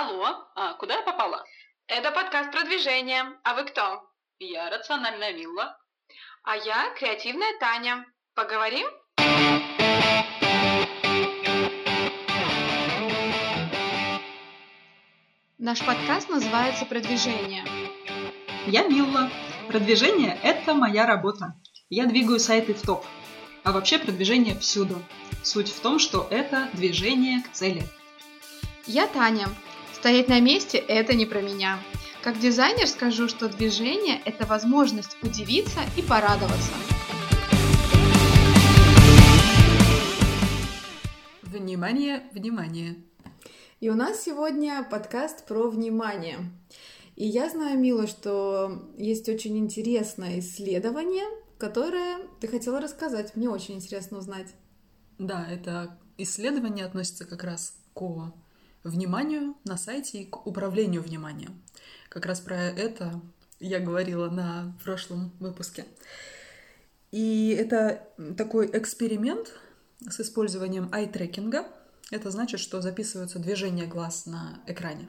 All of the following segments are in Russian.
Алло, а куда я попала? Это подкаст продвижения. А вы кто? Я рациональная Милла. А я креативная Таня. Поговорим? Наш подкаст называется «Продвижение». Я Милла. Продвижение – это моя работа. Я двигаю сайты в топ. А вообще продвижение всюду. Суть в том, что это движение к цели. Я Таня. Стоять на месте – это не про меня. Как дизайнер скажу, что движение – это возможность удивиться и порадоваться. Внимание, внимание! И у нас сегодня подкаст про внимание. И я знаю, Мила, что есть очень интересное исследование, которое ты хотела рассказать. Мне очень интересно узнать. Да, это исследование относится как раз к вниманию на сайте и к управлению вниманием. Как раз про это я говорила на прошлом выпуске. И это такой эксперимент с использованием ай-трекинга. Это значит, что записываются движения глаз на экране.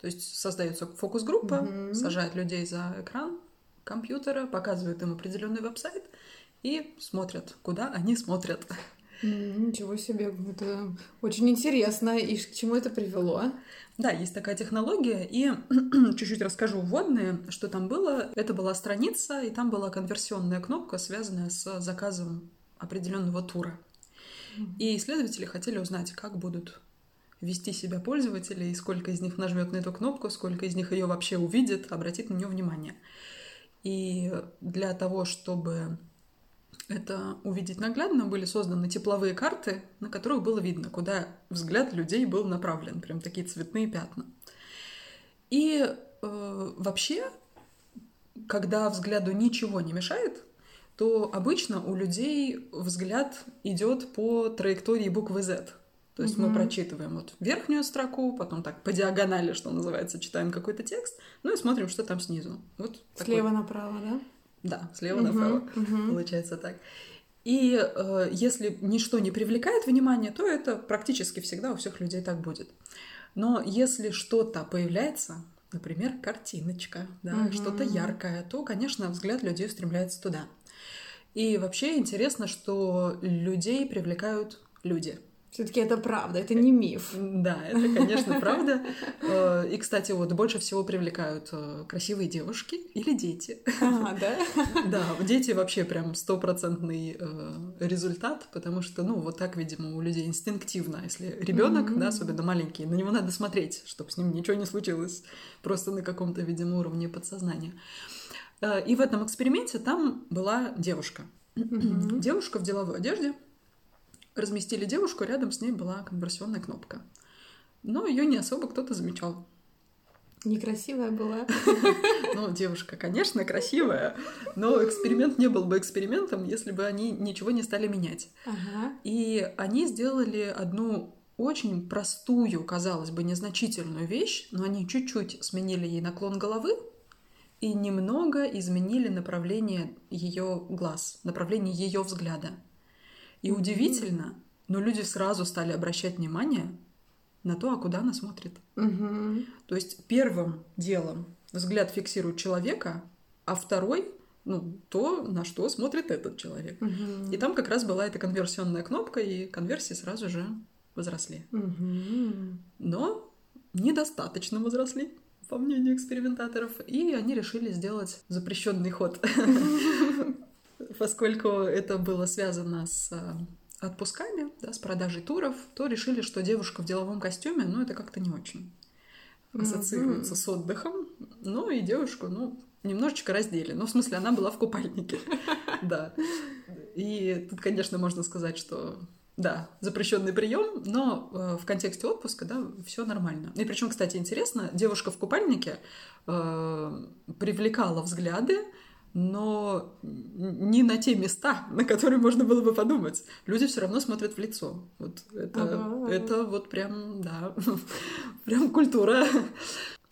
То есть создается фокус-группа, mm-hmm. сажает людей за экран компьютера, показывает им определенный веб-сайт и смотрят, куда они смотрят. Ничего себе, это очень интересно. И к чему это привело? Да, есть такая технология, и чуть-чуть расскажу вводные, что там было. Это была страница, и там была конверсионная кнопка, связанная с заказом определенного тура. И исследователи хотели узнать, как будут вести себя пользователи, и сколько из них нажмет на эту кнопку, сколько из них ее вообще увидит, обратит на нее внимание. И для того, чтобы это увидеть наглядно, были созданы тепловые карты, на которых было видно, куда взгляд людей был направлен, прям такие цветные пятна. И э, вообще, когда взгляду ничего не мешает, то обычно у людей взгляд идет по траектории буквы Z. То есть угу. мы прочитываем вот верхнюю строку, потом так по диагонали, что называется, читаем какой-то текст, ну и смотрим, что там снизу. Вот Слева такой... направо, да? Да, слева угу, направо, угу. получается так. И э, если ничто не привлекает внимание, то это практически всегда у всех людей так будет. Но если что-то появляется, например, картиночка, да, угу. что-то яркое, то, конечно, взгляд людей устремляется туда. И вообще интересно, что людей привлекают люди. Все-таки это правда, это не миф. Да, это, конечно, правда. Э, и, кстати, вот больше всего привлекают э, красивые девушки или дети. А, да? Да, дети вообще прям стопроцентный э, результат, потому что, ну, вот так, видимо, у людей инстинктивно. Если ребенок, да, особенно маленький, на него надо смотреть, чтобы с ним ничего не случилось, просто на каком-то, видимо, уровне подсознания. И в этом эксперименте там была девушка. Девушка в деловой одежде, разместили девушку, рядом с ней была конверсионная кнопка. Но ее не особо кто-то замечал. Некрасивая была. Ну, девушка, конечно, красивая, но эксперимент не был бы экспериментом, если бы они ничего не стали менять. Ага. И они сделали одну очень простую, казалось бы, незначительную вещь, но они чуть-чуть сменили ей наклон головы и немного изменили направление ее глаз, направление ее взгляда. И удивительно, но люди сразу стали обращать внимание на то, а куда она смотрит. Угу. То есть первым делом взгляд фиксирует человека, а второй ну, то, на что смотрит этот человек. Угу. И там как раз была эта конверсионная кнопка, и конверсии сразу же возросли. Угу. Но недостаточно возросли, по мнению экспериментаторов, и они решили сделать запрещенный ход. поскольку это было связано с э, отпусками, да, с продажей туров, то решили, что девушка в деловом костюме, ну, это как-то не очень ассоциируется mm-hmm. с отдыхом. Ну, и девушку, ну, немножечко раздели. Ну, в смысле, она была в купальнике. Да. И тут, конечно, можно сказать, что да, запрещенный прием, но э, в контексте отпуска, да, все нормально. И причем, кстати, интересно, девушка в купальнике э, привлекала взгляды но не на те места, на которые можно было бы подумать. Люди все равно смотрят в лицо. Вот это, ага. это вот прям, да, прям культура.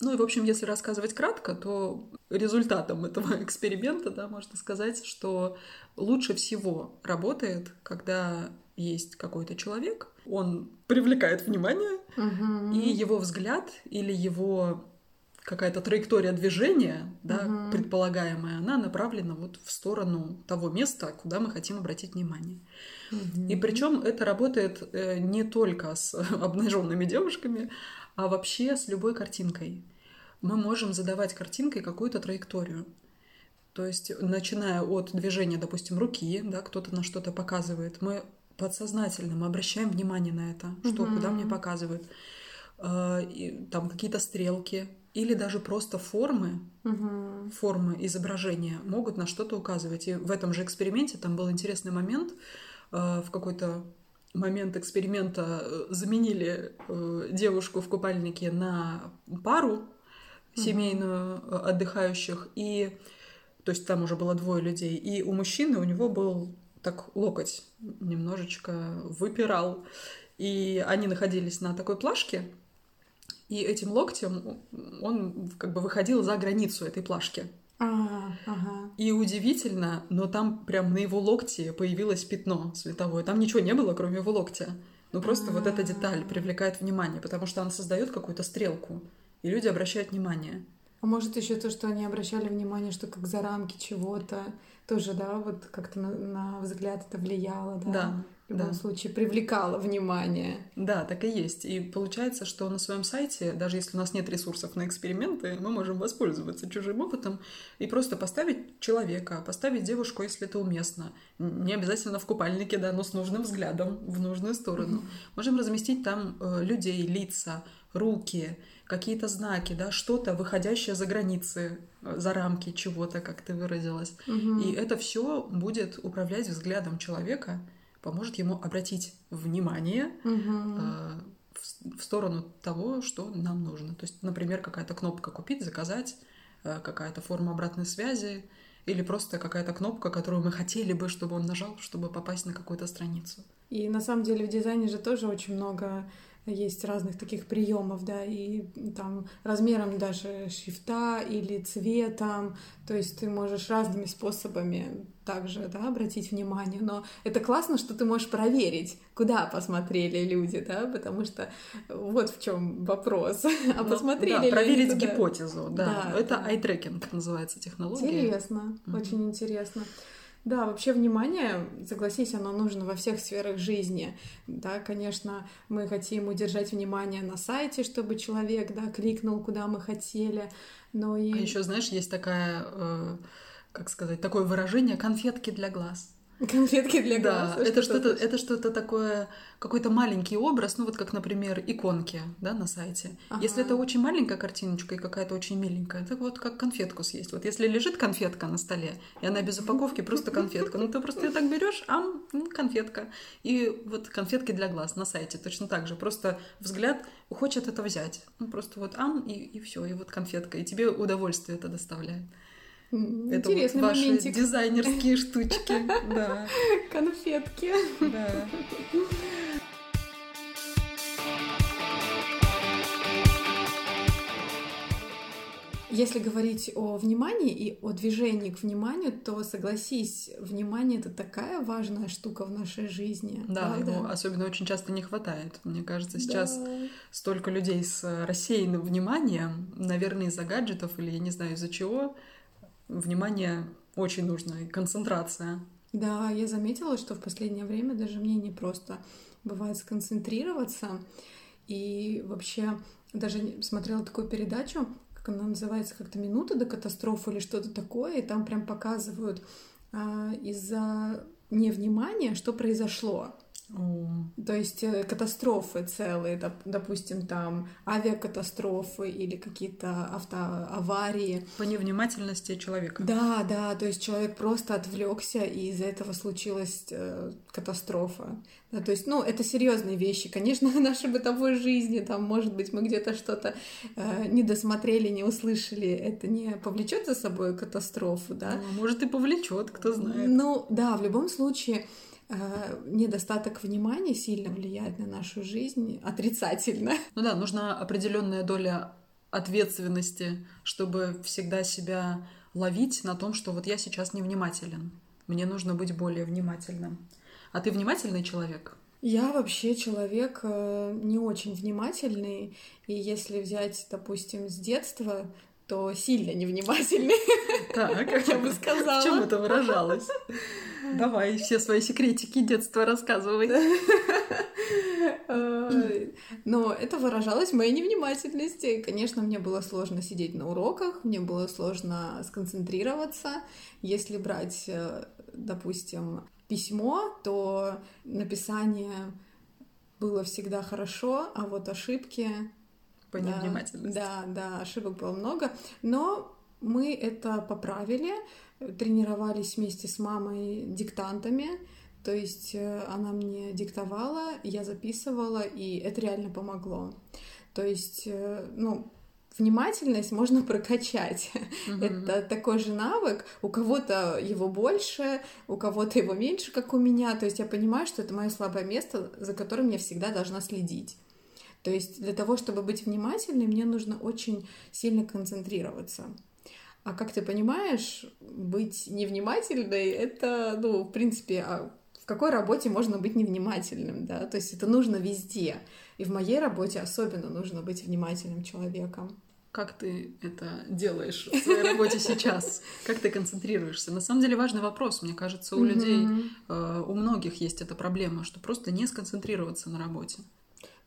Ну и, в общем, если рассказывать кратко, то результатом этого эксперимента, да, можно сказать, что лучше всего работает, когда есть какой-то человек, он привлекает внимание, Мгм. и его взгляд или его какая-то траектория движения, да, Мгм. предполагаемая, она направлена вот в сторону того места, куда мы хотим обратить внимание. Мгм. И причем это работает э, не только с обнаженными девушками, а вообще с любой картинкой. Мы можем задавать картинкой какую-то траекторию. То есть, начиная от движения, допустим, руки, да, кто-то на что-то показывает, мы подсознательно мы обращаем внимание на это, что Мгм. куда мне показывают. Э, и там какие-то стрелки или даже просто формы, Мгм. формы изображения могут на что-то указывать. И в этом же эксперименте там был интересный момент. э, В какой-то момент эксперимента э, заменили э, девушку в купальнике на пару семейную э, отдыхающих. И то есть там уже было двое людей. И у мужчины у него был так локоть немножечко выпирал. И они находились на такой плашке, и этим локтем он как бы выходил за границу этой плашки. А, ага. И удивительно, но там прям на его локте появилось пятно световое. Там ничего не было, кроме его локтя. Ну просто вот эта деталь привлекает внимание, потому что она создает какую-то стрелку, и люди обращают внимание. А может еще то, что они обращали внимание, что как за рамки чего-то тоже, да, вот как-то на, на взгляд это влияло, да? Да, В любом да. случае привлекало внимание. Да, так и есть. И получается, что на своем сайте, даже если у нас нет ресурсов на эксперименты, мы можем воспользоваться чужим опытом и просто поставить человека, поставить девушку, если это уместно. Не обязательно в купальнике, да, но с нужным взглядом в нужную сторону. Можем разместить там э, людей, лица, руки, какие-то знаки, да, что-то выходящее за границы, э, за рамки чего-то, как ты выразилась. Мгм. И это все будет управлять взглядом человека, поможет ему обратить внимание э, в, в сторону того, что нам нужно. То есть, например, какая-то кнопка купить, заказать, э, какая-то форма обратной связи или просто какая-то кнопка, которую мы хотели бы, чтобы он нажал, чтобы попасть на какую-то страницу. И на самом деле в дизайне же тоже очень много есть разных таких приемов, да, и там размером даже шрифта или цветом, то есть ты можешь разными способами также, да, обратить внимание, но это классно, что ты можешь проверить, куда посмотрели люди, да, потому что вот в чем вопрос, а Ну, посмотрели да, ли проверить туда? гипотезу, да. Да, Это да. ай-трекинг называется технология. Интересно, Мгм. очень интересно. Да, вообще внимание, согласись, оно нужно во всех сферах жизни. Да, конечно, мы хотим удержать внимание на сайте, чтобы человек, да, кликнул, куда мы хотели, но и... А еще, знаешь, есть такая, э, как сказать, такое выражение конфетки для глаз. конфетки для глаз. Да, а это что что-то, это что-то такое, какой-то маленький образ, ну вот как, например, иконки, да, на сайте. Если Ага. это очень маленькая картиночка и какая-то очень миленькая, это вот как конфетку съесть. Вот если лежит конфетка на столе, и она без упаковки, просто конфетка, ну ты просто ее так берешь, ам, м, конфетка. И вот конфетки для глаз на сайте точно так же. Просто взгляд хочет это взять. Ну просто вот ам, и, и все, и вот конфетка. И тебе удовольствие это доставляет. Это вот ваши моментик. дизайнерские штучки. Да, Конфетки. да. Если говорить о внимании и о движении к вниманию, то согласись, внимание это такая важная штука в нашей жизни. Да, правда? его особенно очень часто не хватает. Мне кажется, сейчас Да. столько людей с рассеянным вниманием, наверное, из-за гаджетов или я не знаю из-за чего, внимание очень нужно и концентрация. Да, я заметила, что в последнее время даже мне не просто бывает сконцентрироваться. И вообще даже смотрела такую передачу, как она называется, как-то «Минута до катастрофы» или что-то такое, и там прям показывают а, из-за невнимания, что произошло. О, То есть э, катастрофы целые, доп- допустим, там авиакатастрофы или какие-то автоаварии. По невнимательности человека. Да, да, то есть человек просто отвлекся, и из-за этого случилась э, катастрофа. Да, то есть, ну, это серьезные вещи. Конечно, в нашей бытовой жизни, там, может быть, мы где-то что-то э, не досмотрели, не услышали, это не повлечет за собой катастрофу, да? Ну, Может и повлечет, кто знает. Ну, да, в любом случае, недостаток внимания сильно влияет на нашу жизнь отрицательно. Ну да, нужна определенная доля ответственности, чтобы всегда себя ловить на том, что вот я сейчас невнимателен. Мне нужно быть более внимательным. А ты внимательный человек? Я вообще человек э, не очень внимательный, и если взять, допустим, с детства, то сильно невнимательный, Так, я бы сказала. В чем это выражалось? Давай все свои секретики детства рассказывай. Э, Но это выражалось в моей невнимательности. Конечно, мне было сложно сидеть на уроках, мне было сложно сконцентрироваться. Если брать, э, допустим, письмо, то написание было всегда хорошо, а вот ошибки... По да, невнимательности. Да, да, ошибок было много. Но мы это поправили, тренировались вместе с мамой диктантами. То есть э, она мне диктовала, я записывала, и это реально помогло. То есть, э, ну, внимательность можно прокачать. Мгм. Это такой же навык. У кого-то его больше, у кого-то его меньше, как у меня. То есть я понимаю, что это мое слабое место, за которым я всегда должна следить. То есть для того, чтобы быть внимательной, мне нужно очень сильно концентрироваться. А как ты понимаешь, быть невнимательной — это, ну, в принципе, а в какой работе можно быть невнимательным, да? То есть это нужно везде. И в моей работе особенно нужно быть внимательным человеком. Как ты это делаешь в своей работе сейчас? Как ты концентрируешься? На самом деле важный вопрос. Мне кажется, у людей, э, у многих есть эта проблема, что просто не сконцентрироваться на работе.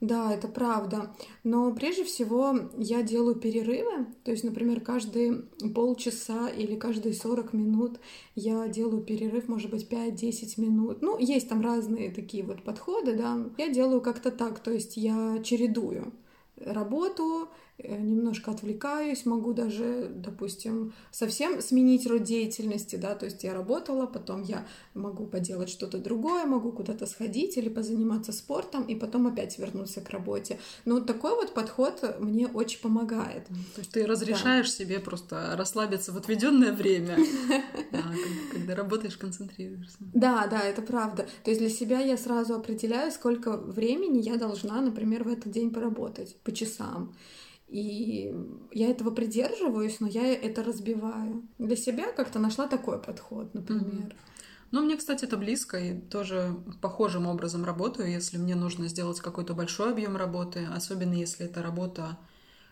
Да, это правда. Но прежде всего я делаю перерывы. То есть, например, каждые полчаса или каждые 40 минут я делаю перерыв, может быть, 5-10 минут. Ну, есть там разные такие вот подходы, да. Я делаю как-то так, то есть я чередую работу, немножко отвлекаюсь, могу даже, допустим, совсем сменить род деятельности, да, то есть я работала, потом я могу поделать что-то другое, могу куда-то сходить или позаниматься спортом, и потом опять вернуться к работе. Ну, такой вот подход мне очень помогает. То есть ты разрешаешь себе просто расслабиться в отведенное время, Да, когда- когда работаешь, концентрируешься. Да, да, это правда. То есть для себя я сразу определяю, сколько времени я должна, например, в этот день поработать по часам. И я этого придерживаюсь, но я это разбиваю. Для себя как-то нашла такой подход, например. Ну, мне, кстати, это близко, и тоже похожим образом работаю, если мне нужно сделать какой-то большой объем работы, особенно если это работа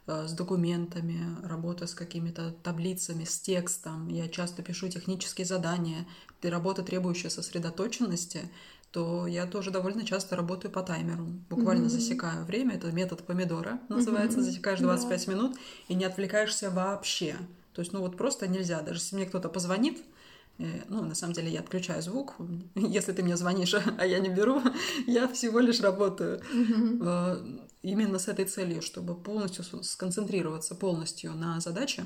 э, с документами, работа с какими-то таблицами, с текстом. Я часто пишу технические задания, работа, требующая сосредоточенности, то я тоже довольно часто работаю по таймеру. Буквально Мгм. засекаю время. Это метод помидора называется. Мгм. Засекаешь Да. 25 минут и не отвлекаешься вообще. То есть, ну вот просто нельзя. Даже если мне кто-то позвонит, э, ну, на самом деле, я отключаю звук. Если ты мне звонишь, а я не беру, я всего лишь работаю э, именно с этой целью, чтобы полностью сконцентрироваться полностью на задаче.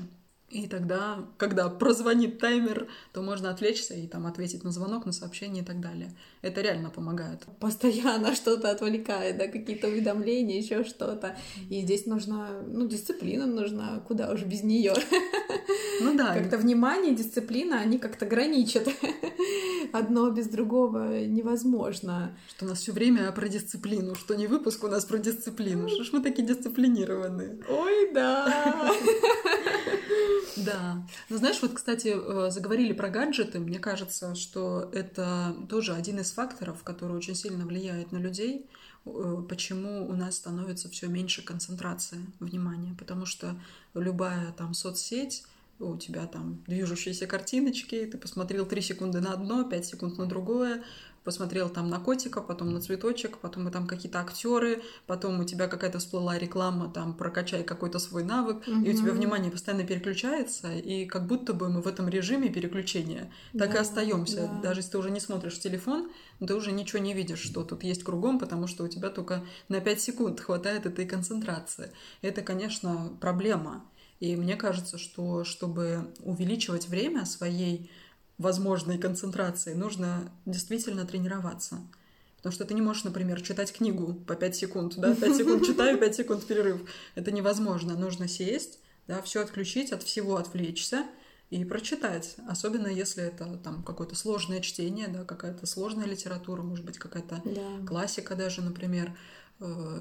И тогда, когда прозвонит таймер, то можно отвлечься и там ответить на звонок, на сообщение и так далее. Это реально помогает. Постоянно что-то отвлекает, да, какие-то уведомления, еще что-то. И здесь нужна, ну, дисциплина нужна, куда уж без нее. Ну да, Как-то внимание, дисциплина, они как-то граничат. Одно без другого невозможно. что у нас все время про дисциплину, что не выпуск у нас про дисциплину. Что ж мы такие дисциплинированные? Ой, да. Да. Ну, знаешь, вот, кстати, э, заговорили про гаджеты. Мне кажется, что это тоже один из факторов, который очень сильно влияет на людей, э, почему у нас становится все меньше концентрации внимания. Потому что любая там соцсеть, у тебя там движущиеся картиночки, ты посмотрел 3 секунды на одно, 5 секунд на другое, посмотрел там на котика, потом на цветочек, потом и там какие-то актеры, потом у тебя какая-то всплыла реклама, там прокачай какой-то свой навык, и у тебя внимание постоянно переключается, и как будто бы мы в этом режиме переключения так и Да, остаемся. да. Даже если ты уже не смотришь телефон, ты уже ничего не видишь, что тут есть кругом, потому что у тебя только на 5 секунд хватает этой концентрации. Это, конечно, проблема. И мне кажется, что чтобы увеличивать время своей возможной концентрации, нужно действительно тренироваться. Потому что ты не можешь, например, читать книгу по 5 секунд, да, 5 секунд читаю, 5 секунд перерыв. Это невозможно. Нужно сесть, да, все отключить, от всего отвлечься и прочитать. Особенно если это там какое-то сложное чтение, да, какая-то сложная литература, может быть, какая-то Да. классика даже, например.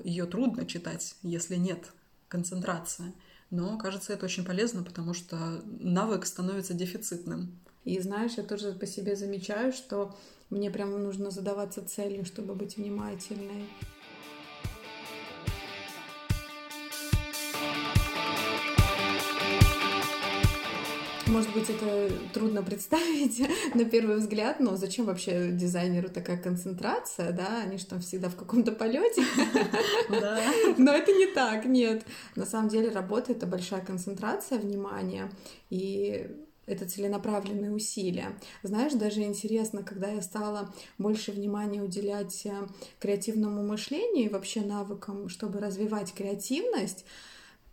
Ее трудно читать, если нет концентрации. Но, кажется, это очень полезно, потому что навык становится дефицитным. И знаешь, я тоже по себе замечаю, что мне прям нужно задаваться целью, чтобы быть внимательной. Может быть, это трудно представить на первый взгляд, но зачем вообще дизайнеру такая концентрация, да? Они же там всегда в каком-то полете. Но это не так, нет. На самом деле работа — это большая концентрация внимания, и это целенаправленные усилия. Знаешь, даже интересно, когда я стала больше внимания уделять э, креативному мышлению и вообще навыкам, чтобы развивать креативность,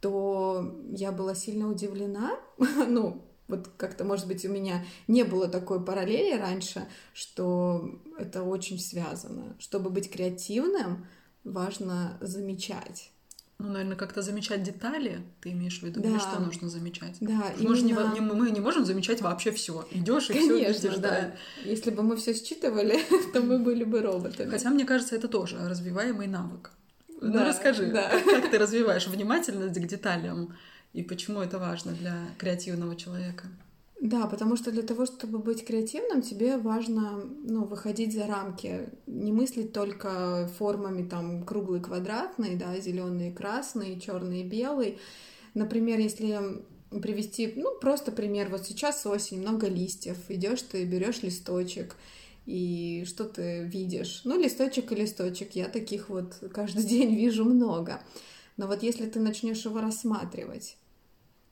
то я была сильно удивлена, ну, вот как-то, может быть, у меня не было такой параллели раньше, что это очень связано. Чтобы быть креативным, важно замечать. Ну, наверное, как-то замечать детали, ты имеешь в виду, Да. или что нужно замечать? Да, не, именно- не- мы не можем замечать вообще все. Идешь и все видишь, да. Если бы мы все считывали, то мы были бы роботами. Хотя, мне кажется, это тоже развиваемый навык. ну, Да, расскажи, да. как, как ты развиваешь внимательность к деталям и почему это важно для креативного человека? Да, потому что для того, чтобы быть креативным, тебе важно ну, выходить за рамки, не мыслить только формами там круглый, квадратный, да, зеленый, красный, черный, белый. Например, если привести, ну, просто пример, вот сейчас осень, много листьев, идешь ты берешь листочек, и что ты видишь? Ну, листочек и листочек, я таких вот каждый день вижу много. Но вот если ты начнешь его рассматривать,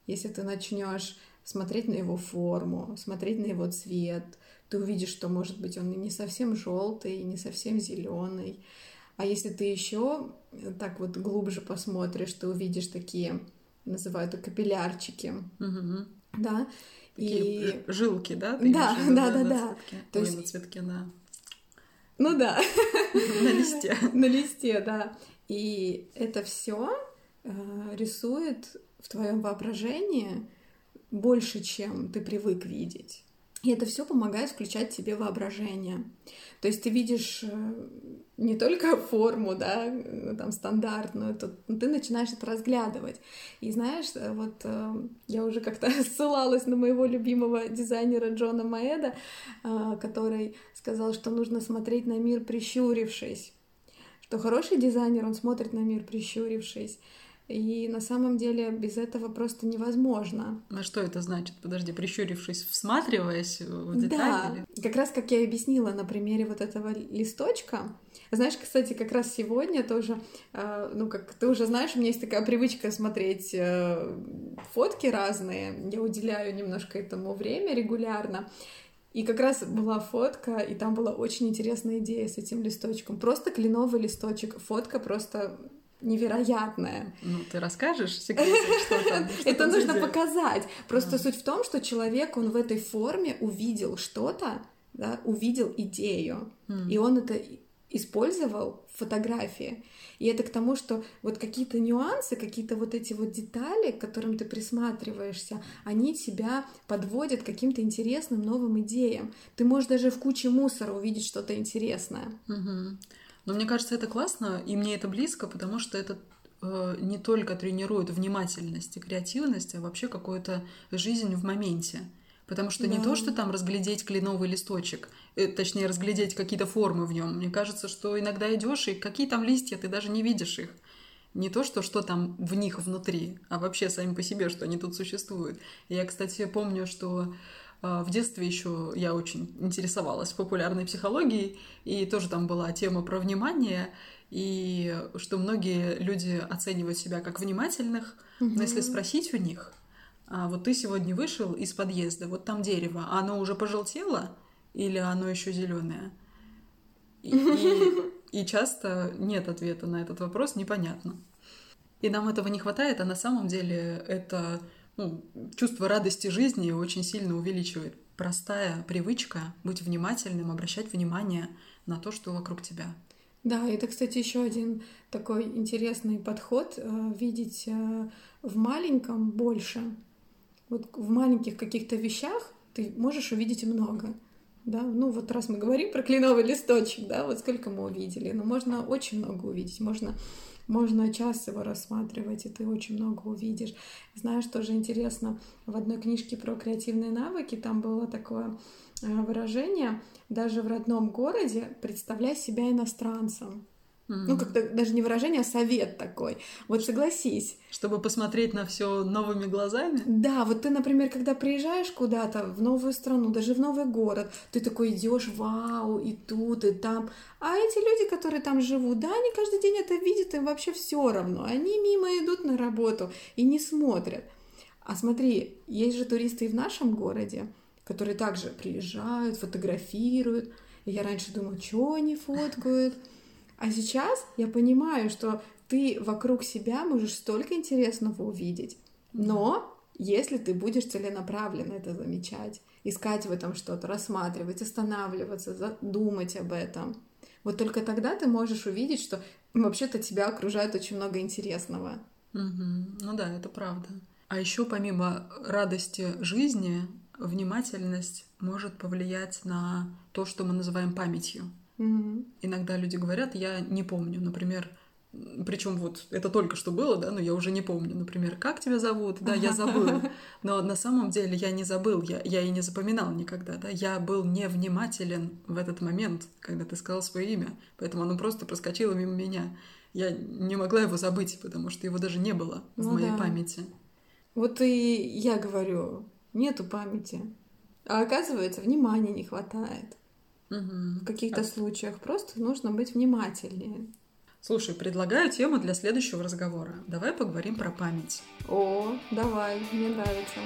если ты начнешь смотреть на его форму, смотреть на его цвет, ты увидишь, что, может быть, он не совсем желтый, не совсем зеленый. А если ты еще так вот глубже посмотришь, ты увидишь такие, называют капиллярчики, Мгм. да, Такие и... жилки, да? ты Да, имеешь да, да, на да. цветке? То Ой, есть- на цветке, да. Ну да, На листе. на листе, да. И это все рисует в твоем воображении больше, чем ты привык видеть. И это все помогает включать тебе воображение. То есть ты видишь э, не только форму, да, э, там стандартную, то ты начинаешь это разглядывать. И знаешь, э, вот я уже как-то ссылалась на моего любимого дизайнера Джона Маэда, который сказал, что нужно смотреть на мир прищурившись. Что хороший дизайнер, он смотрит на мир прищурившись. И на самом деле без этого просто невозможно. А что это значит? Подожди, прищурившись, всматриваясь в детали? Да, как раз как я и объяснила на примере вот этого листочка. Знаешь, кстати, как раз сегодня тоже, э, ну, как ты уже знаешь, у меня есть такая привычка смотреть э, фотки разные. Я уделяю немножко этому время регулярно. И как раз была фотка, и там была очень интересная идея с этим листочком. Просто кленовый листочек. Фотка просто невероятная. Ну, ты расскажешь секреты, что там? что Это там нужно идея? показать. Просто А. суть в том, что человек, он в этой форме увидел что-то, да, увидел идею, М. и он это использовал в фотографии. И это к тому, что вот какие-то нюансы, какие-то вот эти вот детали, к которым ты присматриваешься, они тебя подводят к каким-то интересным новым идеям. Ты можешь даже в куче мусора увидеть что-то интересное. Мгм. Но мне кажется, это классно, и мне это близко, потому что это э, не только тренирует внимательность и креативность, а вообще какую-то жизнь в моменте. Потому что не Да. то, что там разглядеть кленовый листочек, э, точнее разглядеть какие-то формы в нем. Мне кажется, что иногда идешь и какие там листья, ты даже не видишь их. Не то, что что там в них внутри, а вообще сами по себе, что они тут существуют. Я, кстати, помню, что в детстве еще я очень интересовалась популярной психологией, и тоже там была тема про внимание, и что многие люди оценивают себя как внимательных, но если спросить у них, а вот ты сегодня вышел из подъезда, вот там дерево, а оно уже пожелтело или оно еще зеленое? И, и- и часто нет ответа на этот вопрос, непонятно. И нам этого не хватает, а на самом деле это ну, чувство радости жизни очень сильно увеличивает. Простая привычка быть внимательным, обращать внимание на то, что вокруг тебя. Да, это, кстати, еще один такой интересный подход э, видеть э, в маленьком больше. Вот в маленьких каких-то вещах ты можешь увидеть много. Да, ну вот раз мы говорим про кленовый листочек, да, вот сколько мы увидели, ну можно очень много увидеть, можно можно час его рассматривать, и ты очень много увидишь. Знаешь, тоже интересно, в одной книжке про креативные навыки там было такое э, выражение, даже в родном городе представляй себя иностранцем. Ну, как-то даже не выражение, а совет такой. Вот согласись. Чтобы посмотреть на все новыми глазами? Да, вот ты, например, когда приезжаешь куда-то в новую страну, даже в новый город, ты такой идешь, вау, и тут, и там. А эти люди, которые там живут, да, они каждый день это видят, им вообще все равно. Они мимо идут на работу и не смотрят. А смотри, есть же туристы и в нашем городе, которые также приезжают, фотографируют. И я раньше думала, что они фоткают? А сейчас я понимаю, что ты вокруг себя можешь столько интересного увидеть. Но если ты будешь целенаправленно это замечать, искать в этом что-то, рассматривать, останавливаться, думать об этом, вот только тогда ты можешь увидеть, что вообще-то тебя окружает очень много интересного. Угу. Ну да, это правда. А еще помимо радости жизни, внимательность может повлиять на то, что мы называем памятью. Угу. Иногда люди говорят, я не помню, например, причем вот это только что было, да, но я уже не помню, например, как тебя зовут, да, я забыл, но на самом деле я не забыл, я, я и не запоминал никогда, да, я был невнимателен в этот момент, когда ты сказал свое имя, поэтому оно просто проскочило мимо меня. Я не могла его забыть, потому что его даже не было в Ну моей да. памяти. Вот и я говорю, нету памяти. А оказывается, внимания не хватает. Мгм. В каких-то случаях просто нужно быть внимательнее. Слушай, предлагаю тему для следующего разговора. Давай поговорим про память. О, давай, мне нравится.